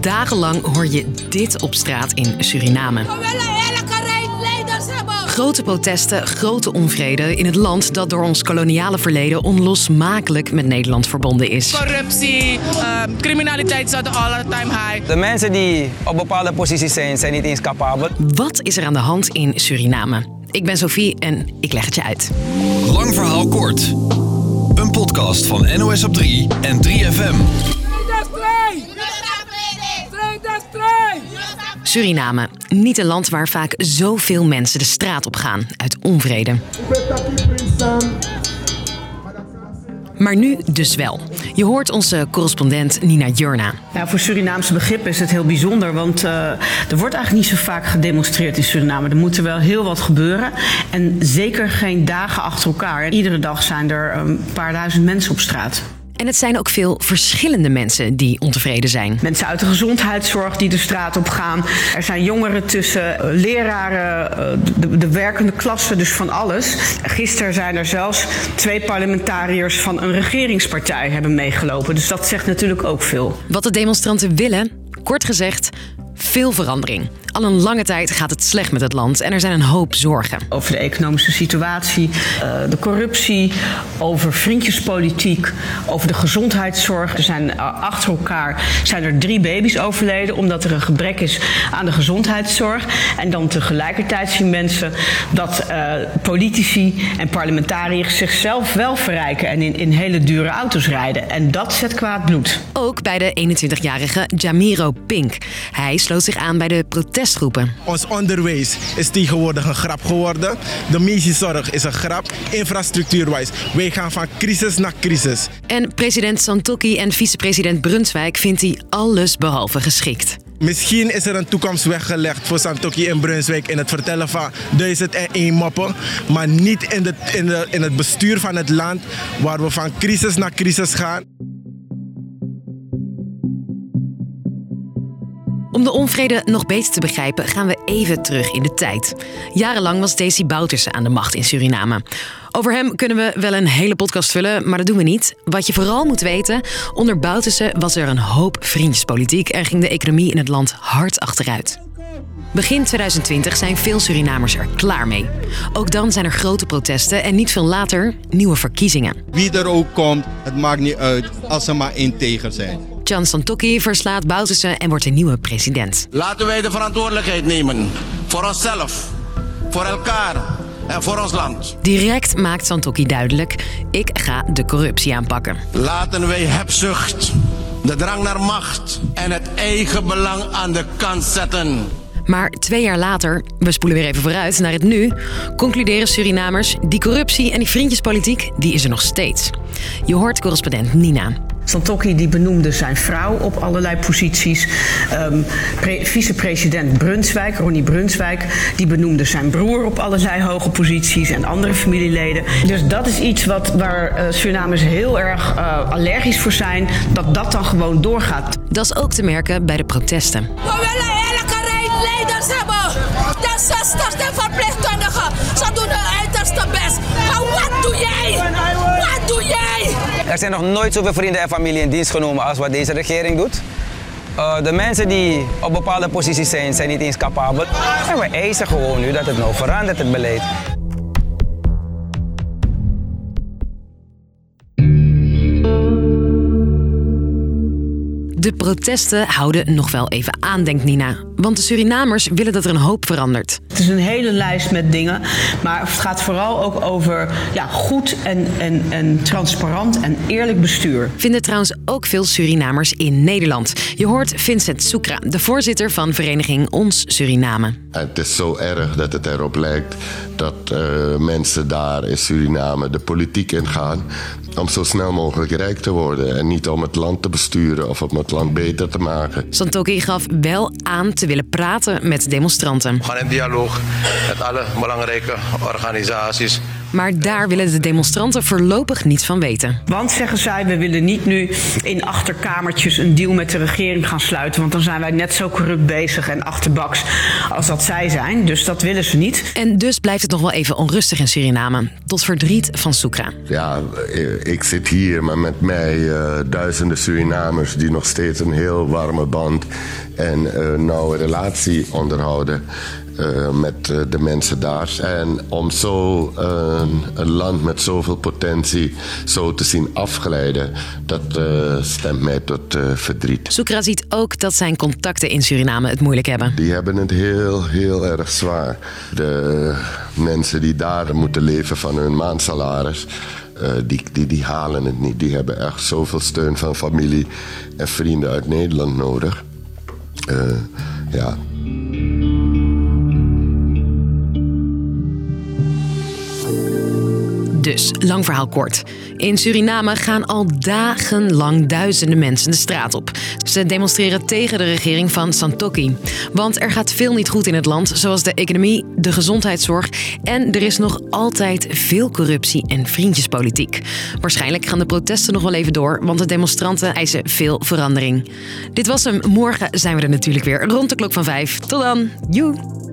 dagenlang hoor je dit op straat in Suriname. Grote protesten, grote onvrede in het land dat door ons koloniale verleden onlosmakelijk met Nederland verbonden is. Corruptie, ehm, criminaliteit staat all time high. De mensen die op bepaalde posities zijn, zijn niet eens capabel. Wat is er aan de hand in Suriname? Ik ben Sophie en ik leg het je uit. Lang verhaal kort. Een podcast van NOS op 3 en 3FM. Suriname, niet een land waar vaak zoveel mensen de straat op gaan uit onvrede. Maar nu dus wel. Je hoort onze correspondent Nina Jurna. Nou, voor Surinaamse begrippen is het heel bijzonder, want uh, er wordt eigenlijk niet zo vaak gedemonstreerd in Suriname. Er moet er wel heel wat gebeuren en zeker geen dagen achter elkaar. Iedere dag zijn er een paar duizend mensen op straat. En het zijn ook veel verschillende mensen die ontevreden zijn. Mensen uit de gezondheidszorg die de straat op gaan. Er zijn jongeren tussen, uh, leraren, uh, de, de, werkende klasse, dus van alles. Gisteren zijn er zelfs twee parlementariërs van een regeringspartij hebben meegelopen. Dus dat zegt natuurlijk ook veel. Wat de demonstranten willen, kort gezegd, veel verandering. Al een lange tijd gaat het slecht met het land en er zijn een hoop zorgen. Over de economische situatie, de corruptie, over vriendjespolitiek, over de gezondheidszorg. Er zijn achter elkaar zijn er drie baby's overleden omdat er een gebrek is aan de gezondheidszorg. En dan tegelijkertijd zien mensen dat uh, politici en parlementariërs zichzelf wel verrijken en in, in hele dure auto's rijden. En dat zet kwaad bloed. Ook bij de 21-jarige Jamiro Pink. Hij sloot zich aan bij de Ons onderwijs is tegenwoordig een grap geworden. De medische zorg is een grap. Infrastructuurwijs. Wij gaan van crisis naar crisis. En president Santokki en vicepresident Brunswijk vindt hij alles behalve geschikt. Misschien is er een toekomst weggelegd voor Santokki en Brunswijk in het vertellen van duizend en één moppen. Maar niet in, de, in, de, in het bestuur van het land waar we van crisis naar crisis gaan. Om de onvrede nog beter te begrijpen, gaan we even terug in de tijd. Jarenlang was Desi Bouterse aan de macht in Suriname. Over hem kunnen we wel een hele podcast vullen, maar dat doen we niet. Wat je vooral moet weten, onder Bouterse was er een hoop vriendjespolitiek en ging de economie in het land hard achteruit. Begin 2020 zijn veel Surinamers er klaar mee. Ook dan zijn er grote protesten en niet veel later nieuwe verkiezingen. Wie er ook komt, het maakt niet uit als ze maar integer zijn. Jan Santokki verslaat Bouterse en wordt de nieuwe president. Laten wij de verantwoordelijkheid nemen voor onszelf, voor elkaar en voor ons land. Direct maakt Santokki duidelijk: ik ga de corruptie aanpakken. Laten wij hebzucht, de drang naar macht en het eigen belang aan de kant zetten. Maar twee jaar later, we spoelen weer even vooruit naar het nu, concluderen Surinamers: die corruptie en die vriendjespolitiek, die is er nog steeds. Je hoort correspondent Nina. Santokki die benoemde zijn vrouw op allerlei posities. Um, Vicepresident Brunswijk, Ronnie Brunswijk, die benoemde zijn broer op allerlei hoge posities en andere familieleden. Dus dat is iets wat, waar uh, Surinamers heel erg uh, allergisch voor zijn, dat dat dan gewoon doorgaat. Dat is ook te merken bij de protesten. We willen eerlijke leiders hebben. De zusters en verpleegkundigen, Er zijn nog nooit zoveel vrienden en familie in dienst genomen als wat deze regering doet. Uh, de mensen die op bepaalde posities zijn, zijn niet eens capabel. En we eisen gewoon nu dat het nou verandert, het beleid. De protesten houden nog wel even aan, denkt Nina. Want de Surinamers willen dat er een hoop verandert. Het is een hele lijst met dingen. Maar het gaat vooral ook over ja, goed en, en, en transparant en eerlijk bestuur. Vinden trouwens ook veel Surinamers in Nederland. Je hoort Vincent Soekra, de voorzitter van vereniging Ons Suriname. Het is zo erg dat het erop lijkt dat uh, mensen daar in Suriname de politiek ingaan om zo snel mogelijk rijk te worden en niet om het land te besturen of om het land beter te maken. Santokki gaf wel aan te willen praten met demonstranten. We gaan in dialoog met alle belangrijke organisaties Maar daar willen de demonstranten voorlopig niets van weten. Want, zeggen zij, we willen niet nu in achterkamertjes een deal met de regering gaan sluiten. Want dan zijn wij net zo corrupt bezig en achterbaks als dat zij zijn. Dus dat willen ze niet. En dus blijft het nog wel even onrustig in Suriname. Tot verdriet van Soekra. Ja, ik zit hier, maar met mij uh, duizenden Surinamers die nog steeds een heel warme band en uh, nauwe relatie onderhouden. Uh, met uh, de mensen daar. En om zo een land met zoveel potentie zo te zien afglijden, dat stemt mij tot verdriet. Soekra ziet ook dat zijn contacten in Suriname het moeilijk hebben. Die hebben het heel, heel erg zwaar. De mensen die daar moeten leven van hun maandsalaris. die, die, die halen het niet. Die hebben echt zoveel steun van familie en vrienden uit Nederland nodig. ja, Dus, lang verhaal kort. In Suriname gaan al dagenlang duizenden mensen de straat op. Ze demonstreren tegen de regering van Santokki. Want er gaat veel niet goed in het land, zoals de economie, de gezondheidszorg en er is nog altijd veel corruptie en vriendjespolitiek. Waarschijnlijk gaan de protesten nog wel even door, want de demonstranten eisen veel verandering. Dit was hem. Morgen zijn we er natuurlijk weer rond de klok van vijf. Tot dan. Joe!